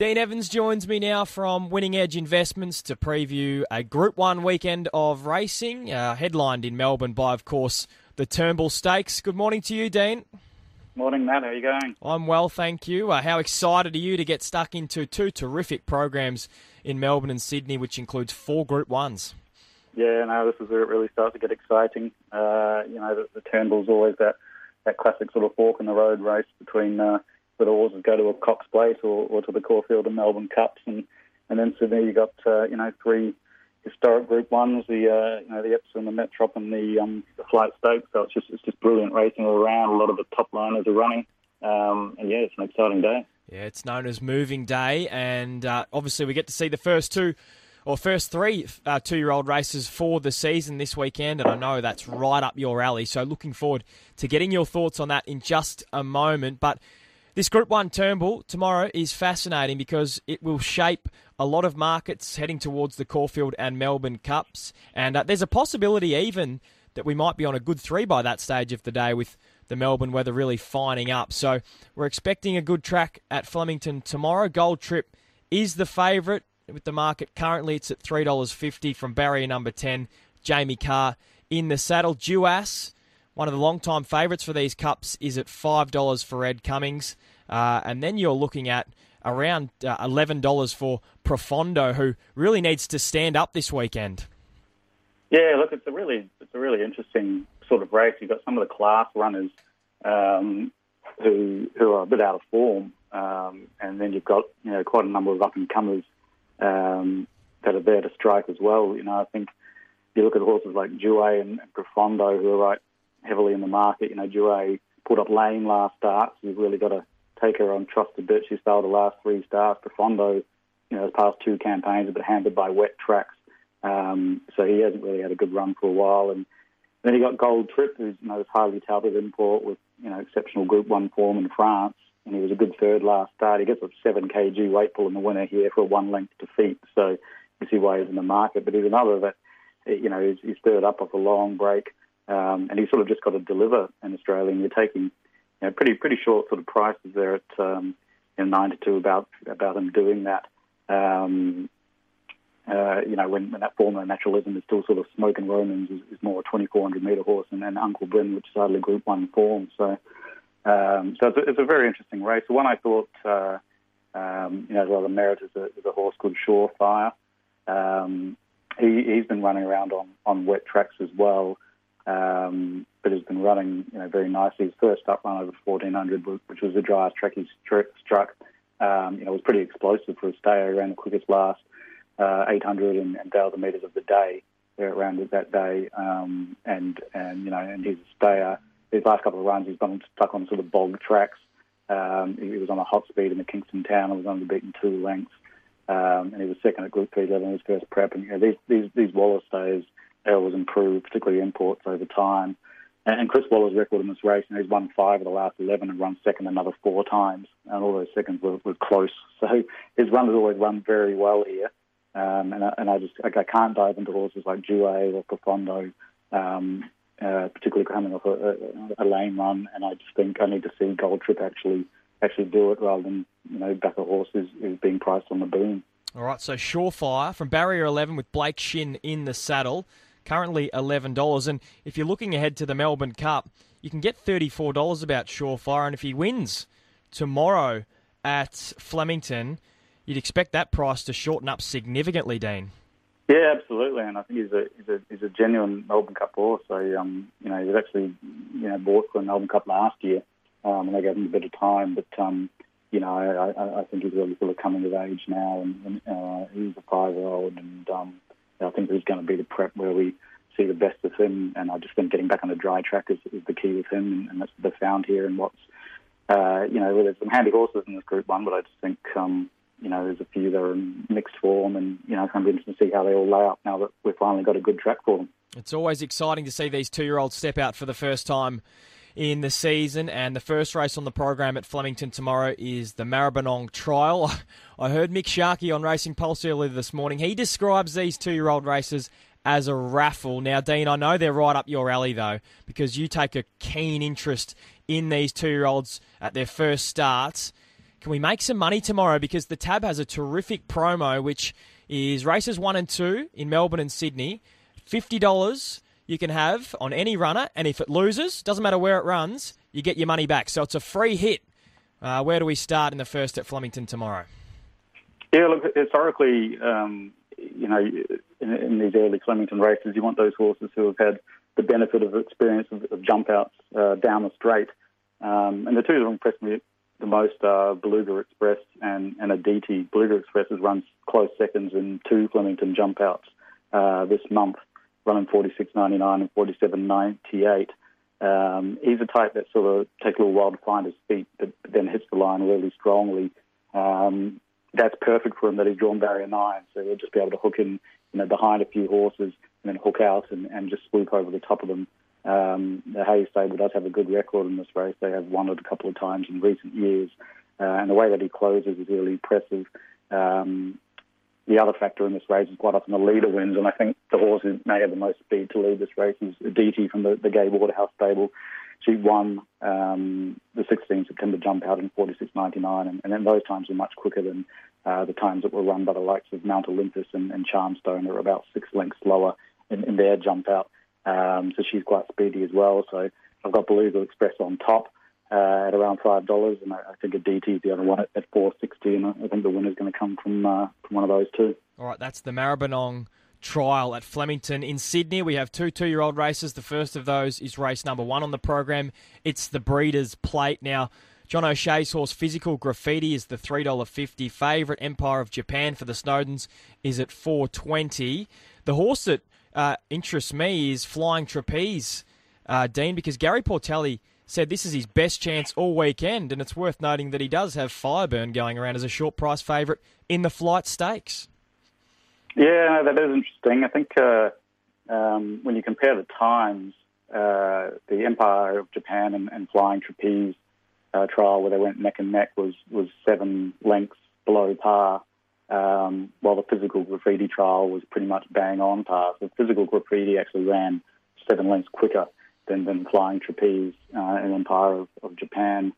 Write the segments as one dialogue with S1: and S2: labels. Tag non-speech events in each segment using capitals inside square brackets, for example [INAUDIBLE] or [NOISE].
S1: Dean Evans joins me now from Winning Edge Investments to preview a Group 1 weekend of racing, uh, headlined in Melbourne by, of course, the Turnbull Stakes. Good morning to you, Dean.
S2: Morning, Matt. How are you going?
S1: I'm well, thank you. Uh, how excited are you to get stuck into two terrific programs in Melbourne and Sydney, which includes four Group 1s?
S2: Yeah, no, this is where it really starts to get exciting. Uh, you know, the, the Turnbull's always that, that classic sort of fork in the road race between uh, the horses go to a Cox Plate or, or to the Caulfield and Melbourne Cups, and and then Sydney you got uh, you know three historic Group Ones, the uh, you know the Epsom, the Metrop, and the um, the Flight Stakes. So it's just it's just brilliant racing all around. A lot of the top liners are running, um, and yeah, it's an exciting day.
S1: Yeah, it's known as Moving Day, and uh, obviously we get to see the first two or first three uh, two-year-old races for the season this weekend, and I know that's right up your alley. So looking forward to getting your thoughts on that in just a moment, but. This Group 1 Turnbull tomorrow is fascinating because it will shape a lot of markets heading towards the Caulfield and Melbourne Cups. And uh, there's a possibility even that we might be on a good three by that stage of the day with the Melbourne weather really fining up. So we're expecting a good track at Flemington tomorrow. Gold Trip is the favourite with the market currently. It's at $3.50 from barrier number 10, Jamie Kah in the saddle. Duais one of the long-time favourites for these cups is at $5 for Ed Cummings. Uh, and then you're looking at around uh, $11 for Profondo, who really needs to stand up this weekend.
S2: Yeah, look, it's a really it's a really interesting sort of race. You've got some of the class runners um, who who are a bit out of form, um, and then you've got you know quite a number of up and comers um, that are there to strike as well. You know, I think you look at horses like and, and Profondo, who are right heavily in the market. You know, Duais put up lame last start, so you've really got to take her on trust a bit. She's failed the last three starts. Profondo, you know, the past two campaigns have been hampered by wet tracks, um, so he hasn't really had a good run for a while. And then you got Gold Trip, who's you know highly touted import with you know exceptional Group One form in France, and he was a good third last start. He gets a seven kg weight pull in the winner here for a one length defeat, so you see why he's in the market. But he's another that you know he's, he's third up off a long break. Um, and he's sort of just got to deliver in Australia. And you're taking you know, pretty pretty short sort of prices there at um, nine to two about about him doing that. Um, uh, you know, when, when that form of naturalism is still sort of Smokin' Romans is, is more a 2400 metre horse, and then Uncle Bryn, which is hardly Group One form. So, um, so it's a, it's a, very interesting race. The one I thought, uh, um, you know, has a lot of merit is a, is a horse called Surefire. Um, he, he's been running around on, on wet tracks as well um, but has been running you know, very nicely. His first up run over 1400, which was the driest track he struck, um, you know, was pretty explosive for a stayer. He ran the quickest last uh, 800 and, and 1,000 metres of the day around that day, um, and and you know, and his stayer. His last couple of runs, he's been stuck on sort of bog tracks. Um, he was on a hot speed in the Kingston Town and was only beaten two lengths. Um, and he was second at Group 3 level in his first prep. And you know, these these these Waller stayers was improved, particularly imports over time. And Chris Waller's record in this race, you know, he's won five of the last 11 and run second another four times, and all those seconds were, were close. So his run has always run very well here. Um, and, I, and I just I, can't dive into horses like Duais or Profondo, um, uh, particularly coming off a, a, a run. And I just think I need to see Gold Trip actually actually do it rather than you know back a horse who's being priced on the boom.
S1: All right, so Surefire from Barrier 11 with Blake Shinn in the saddle currently $11. And if you're looking ahead to the Melbourne Cup, you can get $34 about Surefire. And if he wins tomorrow at Flemington, you'd expect that price to shorten up significantly, Dean.
S2: Yeah, absolutely, and I think he's a he's a, he's a genuine Melbourne Cup horse. So um, you know, he was actually you know bought for a Melbourne Cup last year, um, and they gave him a bit of time. But um, you know, I, I, think he's really sort of coming of age now, and, and uh, he's a five year old, and um, I think there's going to be the prep where we see the best of him, and I just think getting back on the dry track is, is the key with him, and, that's the found here. And what's, uh, you know, there's some handy horses in this Group One, but I just think, um, you know, there's a few that are in mixed form, and you know, it's going to be interesting to see how they all lay up now that we've finally got a good track for them.
S1: It's always exciting to see these two-year-olds step out for the first time in the season. And the first race on the program at Flemington tomorrow is the Maribyrnong Trial. [LAUGHS] I heard Mick Sharkey on Racing Pulse earlier this morning. He describes these two year old races as a raffle. Now, Dean, I know they're right up your alley, though, because you take a keen interest in these two year olds at their first starts. can we make some money tomorrow? Because the tab has a terrific promo, which is races one and two in Melbourne and Sydney. Fifty dollars you can have on any runner, and if it loses, doesn't matter where it runs, you get your money back. So it's a free hit. Uh, where do we start in the first at Flemington tomorrow?
S2: Yeah, look, historically, um, you know, in, these early Flemington races, you want those horses who have had the benefit of experience of, of jump outs uh, down the straight. Um, and the two that impressed me the most are Beluga Express and, and Aditi. Beluga Express has run close seconds in two Flemington jump outs uh, this month, running 46.99 and 47.98. Um, he's a type that sort of takes a little while to find his feet, but, but then hits the line really strongly. Um, that's perfect for him that he's drawn barrier nine, so he'll just be able to hook in, you know, behind a few horses and then hook out and, and just swoop over the top of them. Um, the Hayes stable does have a good record in this race. They have won it a couple of times in recent years, uh, and the way that he closes is really impressive. Um, the other factor in this race is quite often the leader wins, and I think the horse who may have the most speed to lead this race is DT from the, the Gai Waterhouse stable. She won um, the 16 September jump out in 46.99, and, and then those times were much quicker than uh, the times that were run by the likes of Mount Olympus and, and Charmstone. They were about six lengths slower in, in their jump out. Um, so she's quite speedy as well. So I've got Beluga Express on top uh, at around five dollars, and I, I think a DT is the other one at, at four sixty, and I think the winner's going to come from uh, from one of those two.
S1: All right, that's the Maribyrnong trial at Flemington in Sydney. We have two two-year-old races. The first of those is race number one on the program. It's the Breeders' Plate now. John O'Shea's horse Physical Graffiti is the three dollar fifty favourite. Empire of Japan for the Snowdens is at four twenty. The horse that uh, interests me is Flying Trapeze, uh, Dean, because Gary Portelli said this is his best chance all weekend, and it's worth noting that he does have Fireburn going around as a short price favourite in the flight stakes.
S2: Yeah, that is interesting. I think uh, um, when you compare the times, uh, the Empire of Japan and, and Flying Trapeze uh, trial, where they went neck and neck, was was seven lengths below par, um, while the Physical Graffiti trial was pretty much bang on par. So Physical Graffiti actually ran seven lengths quicker than, than flying trapeze uh, in Empire of, of Japan.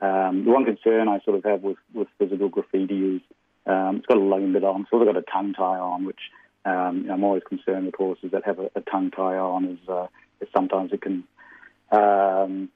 S2: Um, the one concern I sort of have with, with physical graffiti is um, it's got a lone bit on, It's also got a tongue tie on, which um, I'm always concerned with horses that have a, a tongue tie on. Is, uh, sometimes it can um,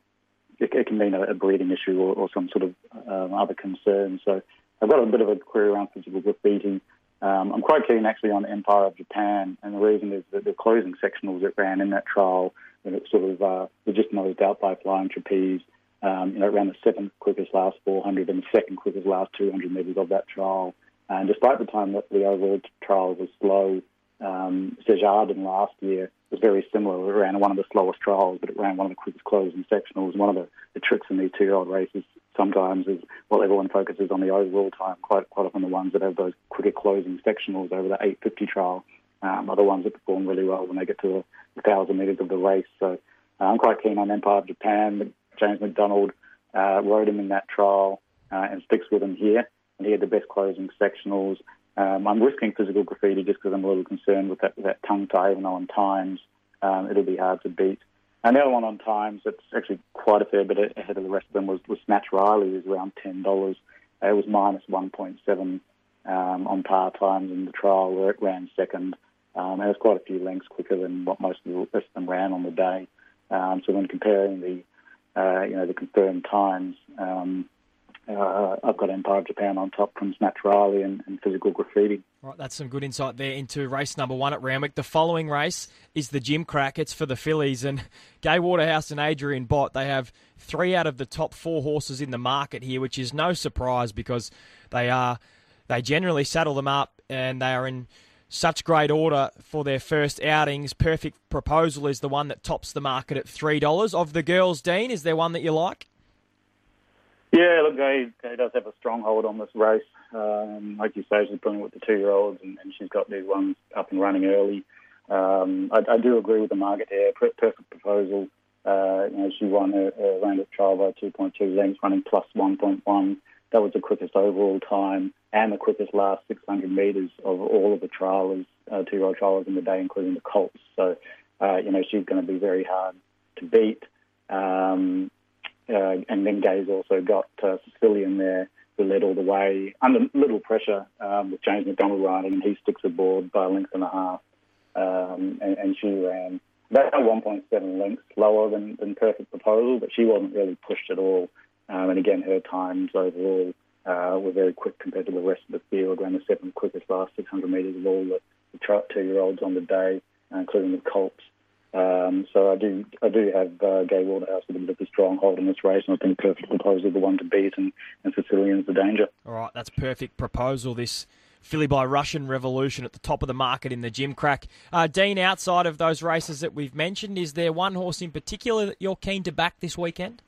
S2: it, it, can mean a, a breeding issue or, or some sort of um, other concern. So I've got a bit of a query around physical graffiti. Um, I'm quite keen actually on Empire of Japan, and the reason is that the closing sectionals that ran in that trial and it sort of uh, was just nosed out by flying trapeze. Um, you know, ran the seventh quickest last 400 and the second quickest last 200 metres of that trial. And despite the time that the overall trial was slow, um, Sejardin last year was very similar. It ran one of the slowest trials, but it ran one of the quickest closing sectionals. One of the, the tricks in these two-year-old races sometimes is, well, everyone focuses on the overall time. Quite quite often the ones that have those quicker closing sectionals over the 850 trial um, are the ones that perform really well when they get to a, thousand metres of the race. So uh, I'm quite keen on Empire of Japan. James McDonald uh, rode him in that trial uh, and sticks with him here. And he had the best closing sectionals. Um, I'm risking physical graffiti just because I'm a little concerned with that, that tongue tie, even though on times um, it'll be hard to beat. And the other one on times that's actually quite a fair bit ahead of the rest of them was, was Snatch Riley, is around $10. it was minus 1.7 um, on par times in the trial where it ran second. Um, it was quite a few lengths quicker than what most of the rest of them ran on the day. Um, so when comparing the, uh, you know, the confirmed times, um, uh, I've got Empire of Japan on top from Snatch Riley and, and, Physical Graffiti.
S1: Right, that's some good insight there into race number one at Randwick. The following race is the Gimcrack. It's for the fillies and [LAUGHS] Gai Waterhouse and Adrian Bott. They have three out of the top four horses in the market here, which is no surprise because they are they generally saddle them up and they are in such great order for their first outings. Perfect Proposal is the one that tops the market at $3. Of the girls, Dean, is there one that you like?
S2: Yeah, look, he, Gai does have a stronghold on this race. Um, like you say, she's pulling with the two-year-olds, and, and, she's got these ones up and running early. Um, I, I, do agree with the market here. Perfect Proposal, uh, you know, she won her, her round of trial by 2.2 lengths, running plus 1.1. That was the quickest overall time and the quickest last 600 metres of all of the trialers, uh, two-year-old trialers in the day, including the Colts. So, uh, you know, she's going to be very hard to beat. Um, uh, and then Gai's also got uh, Sicilian there, who led all the way under little pressure um, with James McDonald riding, and he sticks aboard by a length and a half. Um, and, and, she ran about 1.7 lengths lower than, than Perfect Proposal, but she wasn't really pushed at all. Um, and again, her times overall uh, were very quick compared to the rest of the field. Ran the seventh quickest last 600 metres of all the, two-year-olds on the day, uh, including the Colts. Um, so I do I do have uh, Gai Waterhouse with a bit of a stronghold in this race, and I think Perfect Proposal the one to beat, and, and Sicilian's the danger.
S1: All right, that's Perfect Proposal. This filly by Russian Revolution at the top of the market in the Gimcrack. Uh, Dean, outside of those races that we've mentioned, is there one horse in particular that you're keen to back this weekend?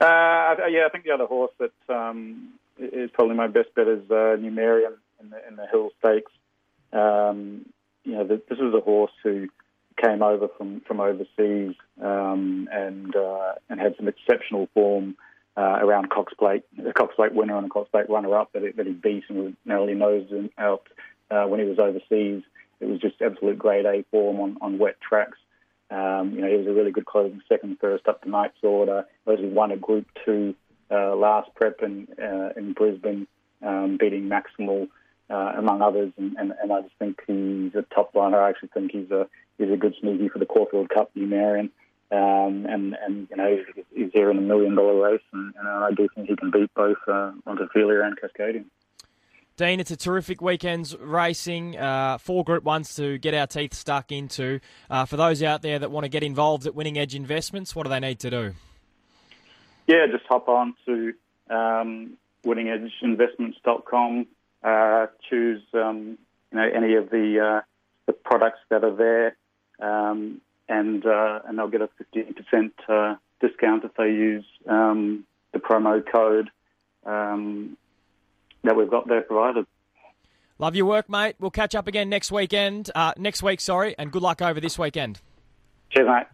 S2: Uh, yeah, I think the other horse that um, is probably my best bet is uh, Numerian in the, in the Hill Stakes. Um, you know, this was a horse who came over from from overseas um, and uh, and had some exceptional form uh, around Cox Plate, a Cox Plate winner and a Cox Plate runner-up that, that he beat and was narrowly nosed out uh, when he was overseas. It was just absolute grade A form on, on wet tracks. Um, you know, he was a really good closing second, first up the Knight's Order. He won a Group Two uh, last prep in uh, in Brisbane, um, beating Maximal uh, among others. And, and, and, I just think he's a top runner. I actually think he's a he's a good sneaky for the Caulfield Cup, Numerian. Um, and, and, you know, he's here in a million dollar race, and, and I do think he can beat both uh, Montefilia and Cascadian.
S1: Dean, it's a terrific weekend's racing. Uh, four Group Ones to get our teeth stuck into. Uh, for those out there that want to get involved at Winning Edge Investments, what do they need to do?
S2: Yeah, just hop on to um, winningedgeinvestments.com, uh, choose um, you know any of the uh, the products that are there, um, and uh, and they'll get a fifteen percent uh, discount if they use um, the promo code um, that we've got there provided.
S1: Love your work, mate. We'll catch up again next weekend. Uh, next week, sorry, and good luck over this weekend.
S2: Cheers, mate.